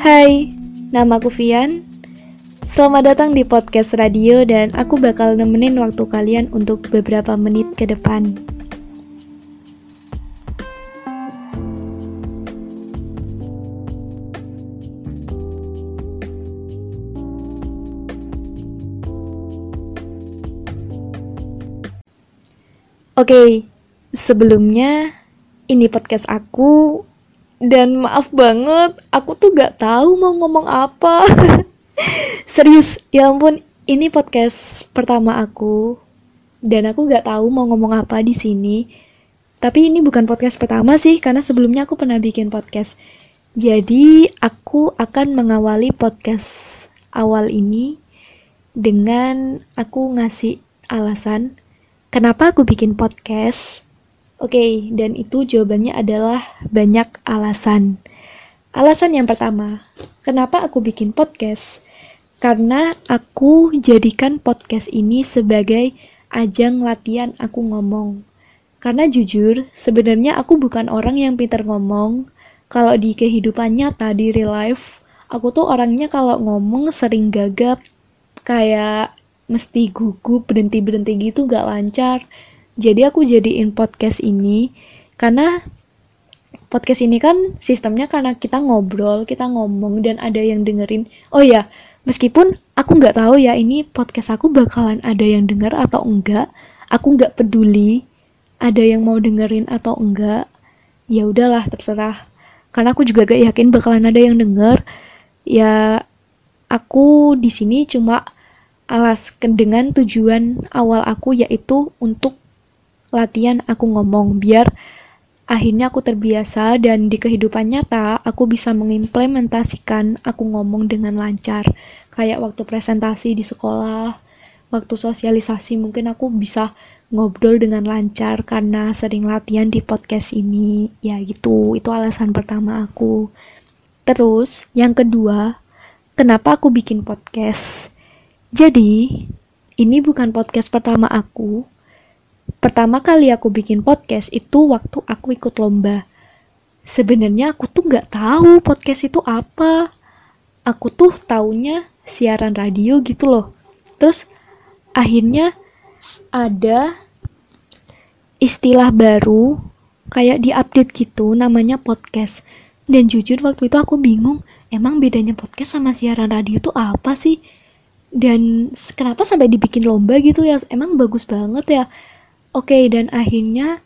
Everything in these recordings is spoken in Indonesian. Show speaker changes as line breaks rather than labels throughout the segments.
Hai, nama aku Vian. Selamat datang di podcast radio dan aku bakal nemenin waktu kalian untuk beberapa menit ke depan. Oke, sebelumnya ini podcast aku dan maaf banget, aku tuh gak tahu mau ngomong apa. Serius, ya ampun, ini podcast pertama aku dan aku gak tahu mau ngomong apa di sini. Tapi ini bukan podcast pertama sih, karena sebelumnya aku pernah bikin podcast. Jadi, aku akan mengawali podcast awal ini dengan aku ngasih alasan kenapa aku bikin podcast Oke, okay, dan itu jawabannya adalah banyak alasan. Alasan yang pertama, kenapa aku bikin podcast? Karena aku jadikan podcast ini sebagai ajang latihan aku ngomong. Karena jujur, sebenarnya aku bukan orang yang pintar ngomong. Kalau di kehidupan nyata, di real life, aku tuh orangnya kalau ngomong sering gagap, kayak mesti gugup, berhenti-berhenti gitu gak lancar jadi aku jadiin podcast ini karena podcast ini kan sistemnya karena kita ngobrol, kita ngomong dan ada yang dengerin. Oh ya, meskipun aku nggak tahu ya ini podcast aku bakalan ada yang denger atau enggak, aku nggak peduli ada yang mau dengerin atau enggak. Ya udahlah terserah. Karena aku juga gak yakin bakalan ada yang denger. Ya aku di sini cuma alas dengan tujuan awal aku yaitu untuk latihan aku ngomong biar akhirnya aku terbiasa dan di kehidupan nyata aku bisa mengimplementasikan aku ngomong dengan lancar. Kayak waktu presentasi di sekolah waktu sosialisasi mungkin aku bisa ngobrol dengan lancar karena sering latihan di podcast ini. Ya gitu itu alasan pertama aku. Terus yang kedua kenapa aku bikin podcast? Jadi ini bukan podcast pertama aku Pertama kali aku bikin podcast itu waktu aku ikut lomba. Sebenarnya aku tuh nggak tahu podcast itu apa. Aku tuh taunya siaran radio gitu loh. Terus akhirnya ada istilah baru kayak diupdate gitu namanya podcast. Dan jujur waktu itu aku bingung, emang bedanya podcast sama siaran radio tuh apa sih? Dan kenapa sampai dibikin lomba gitu ya? Emang bagus banget ya Oke, okay, dan akhirnya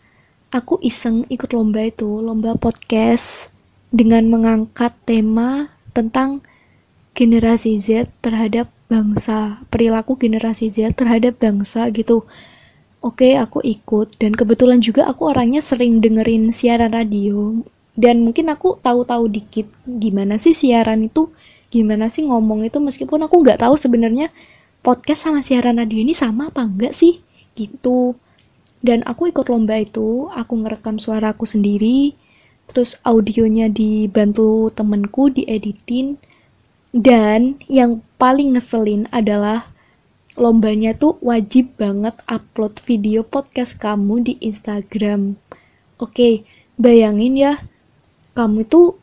aku iseng ikut lomba itu, lomba podcast dengan mengangkat tema tentang generasi Z terhadap bangsa, perilaku generasi Z terhadap bangsa gitu. Oke, okay, aku ikut dan kebetulan juga aku orangnya sering dengerin siaran radio dan mungkin aku tahu-tahu dikit gimana sih siaran itu, gimana sih ngomong itu meskipun aku nggak tahu sebenarnya podcast sama siaran radio ini sama apa enggak sih gitu dan aku ikut lomba itu aku ngerekam suaraku sendiri terus audionya dibantu temenku dieditin dan yang paling ngeselin adalah lombanya tuh wajib banget upload video podcast kamu di Instagram. Oke bayangin ya kamu itu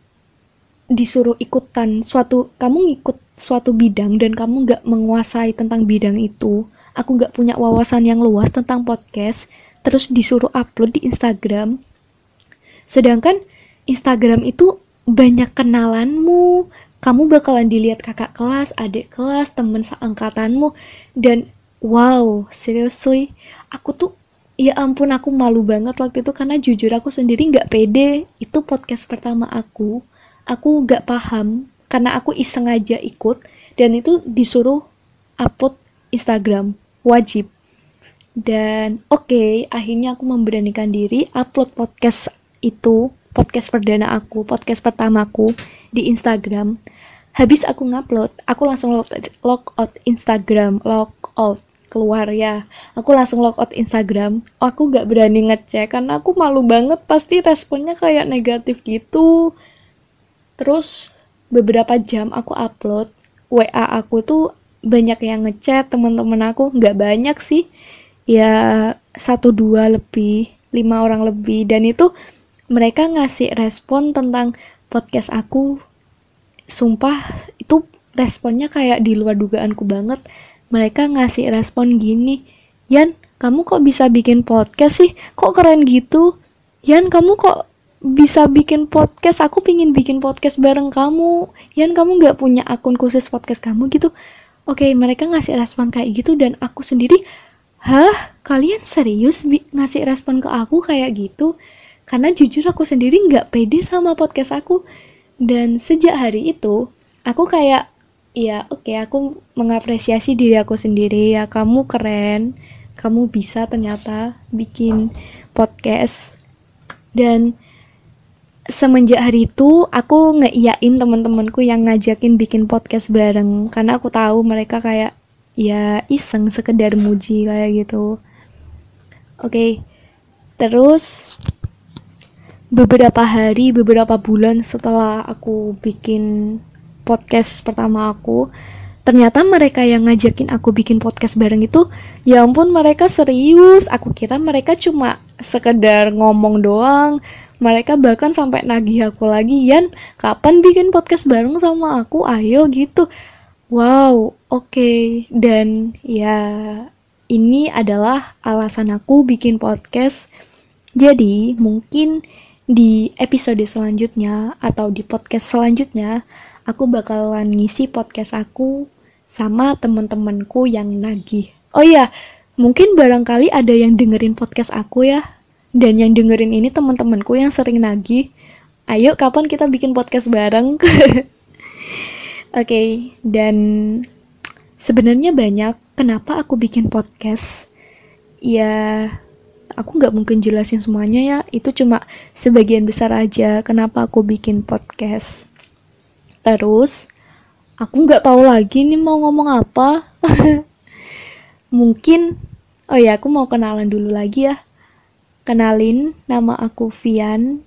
disuruh ikutan suatu kamu ngikut suatu bidang dan kamu gak menguasai tentang bidang itu. Aku gak punya wawasan yang luas tentang podcast terus disuruh upload di Instagram. Sedangkan Instagram itu banyak kenalanmu, kamu bakalan dilihat kakak kelas, adik kelas, temen seangkatanmu, dan wow, seriously, aku tuh ya ampun aku malu banget waktu itu karena jujur aku sendiri nggak pede. Itu podcast pertama aku. Aku nggak paham karena aku iseng aja ikut dan itu disuruh upload Instagram. Wajib dan oke, okay, akhirnya aku memberanikan diri upload podcast itu, podcast perdana aku, podcast pertamaku di Instagram. Habis aku ngupload, aku langsung log, out Instagram, log out keluar ya. Aku langsung log out Instagram. Aku gak berani ngecek karena aku malu banget pasti responnya kayak negatif gitu. Terus beberapa jam aku upload, WA aku tuh banyak yang ngechat teman-teman aku nggak banyak sih ya satu dua lebih lima orang lebih. Dan itu mereka ngasih respon tentang podcast aku. Sumpah itu responnya kayak di luar dugaanku banget. Mereka ngasih respon gini Yan kamu kok bisa bikin podcast sih? Kok keren gitu? Yan kamu kok bisa bikin podcast? Aku pingin bikin podcast bareng kamu. Yan kamu nggak punya akun khusus podcast kamu gitu. Oke mereka ngasih respon kayak gitu dan aku sendiri hah? Kalian serius ngasih respon ke aku kayak gitu? Karena jujur aku sendiri nggak pede sama podcast aku. Dan sejak hari itu aku kayak ya oke okay, aku mengapresiasi diri aku sendiri. Ya kamu keren. Kamu bisa ternyata bikin podcast. Dan semenjak hari itu aku ngeiyain teman-temanku yang ngajakin bikin podcast bareng. Karena aku tahu mereka kayak ya iseng sekedar muji kayak gitu. Oke okay. terus beberapa hari beberapa bulan setelah aku bikin podcast pertama aku ternyata mereka yang ngajakin aku bikin podcast bareng itu ya ampun mereka serius. Aku kira mereka cuma sekedar ngomong doang. Mereka bahkan sampai nagih aku lagi Yan kapan bikin podcast bareng sama aku? Ayo gitu wow oke okay. dan ya ini adalah alasan aku bikin podcast jadi mungkin di episode selanjutnya atau di podcast selanjutnya aku bakalan ngisi podcast aku sama temen-temenku yang nagih. Oh iya, mungkin barangkali ada yang dengerin podcast aku ya. Dan yang dengerin ini temen-temenku yang sering nagih. Ayo kapan kita bikin podcast bareng? Oke, okay, dan sebenarnya banyak kenapa aku bikin podcast. Ya, aku nggak mungkin jelasin semuanya ya. Itu cuma sebagian besar aja kenapa aku bikin podcast. Terus aku nggak tahu lagi nih mau ngomong apa. Mungkin, oh ya aku mau kenalan dulu lagi ya. Kenalin, nama aku Vian.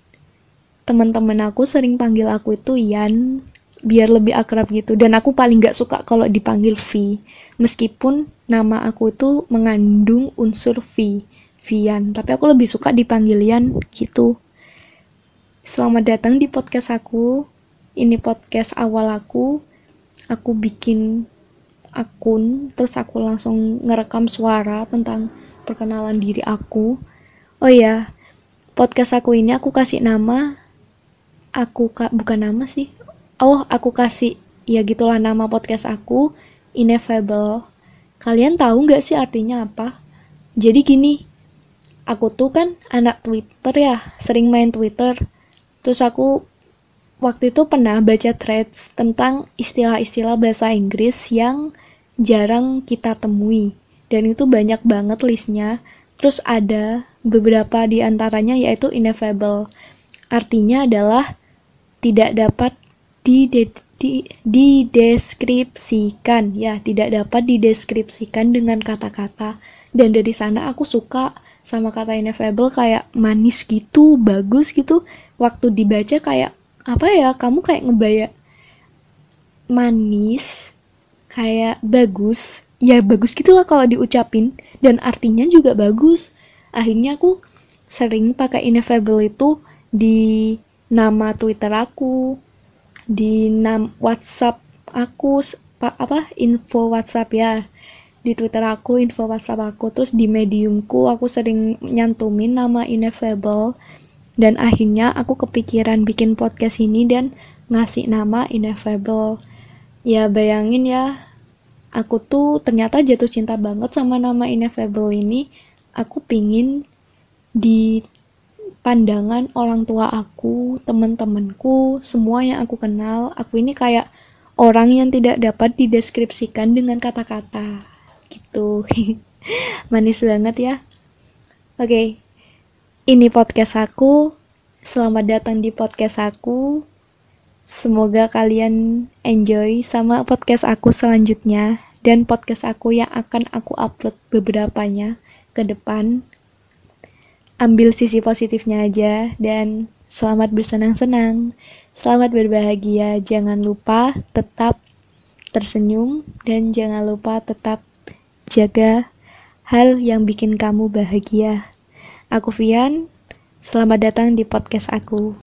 Teman-teman aku sering panggil aku itu Yan, biar lebih akrab gitu. Dan aku paling nggak suka kalau dipanggil V. Meskipun nama aku itu mengandung unsur V, Vian. Tapi aku lebih suka dipanggil Yan gitu. Selamat datang di podcast aku ini podcast awal aku aku bikin akun terus aku langsung ngerekam suara tentang perkenalan diri aku oh ya podcast aku ini aku kasih nama aku ka, bukan nama sih oh aku kasih ya gitulah nama podcast aku ineffable kalian tahu nggak sih artinya apa jadi gini aku tuh kan anak Twitter ya sering main Twitter terus aku waktu itu pernah baca thread tentang istilah-istilah bahasa Inggris yang jarang kita temui. Dan itu banyak banget listnya. Terus ada beberapa di antaranya yaitu ineffable. Artinya adalah tidak dapat dideskripsikan. Ya, tidak dapat dideskripsikan dengan kata-kata. Dan dari sana aku suka sama kata ineffable kayak manis gitu, bagus gitu. Waktu dibaca kayak apa ya kamu kayak ngebayar manis kayak bagus ya bagus gitulah kalau diucapin dan artinya juga bagus akhirnya aku sering pakai ineffable itu di nama Twitter aku di nam WhatsApp aku apa info WhatsApp ya di Twitter aku info WhatsApp aku terus di mediumku aku sering nyantumin nama ineffable dan akhirnya aku kepikiran bikin podcast ini dan ngasih nama Ineffable. Ya bayangin ya, aku tuh ternyata jatuh cinta banget sama nama Ineffable ini. Aku pingin di pandangan orang tua aku, teman-temanku, semua yang aku kenal, aku ini kayak orang yang tidak dapat dideskripsikan dengan kata-kata. Gitu. Manis banget ya. Oke, okay, ini podcast aku. Selamat datang di podcast aku. Semoga kalian enjoy sama podcast aku selanjutnya dan podcast aku yang akan aku upload beberapanya ke depan. Ambil sisi positifnya aja dan selamat bersenang-senang. Selamat berbahagia. Jangan lupa tetap tersenyum dan jangan lupa tetap jaga hal yang bikin kamu bahagia. Aku Vian, selamat datang di podcast aku.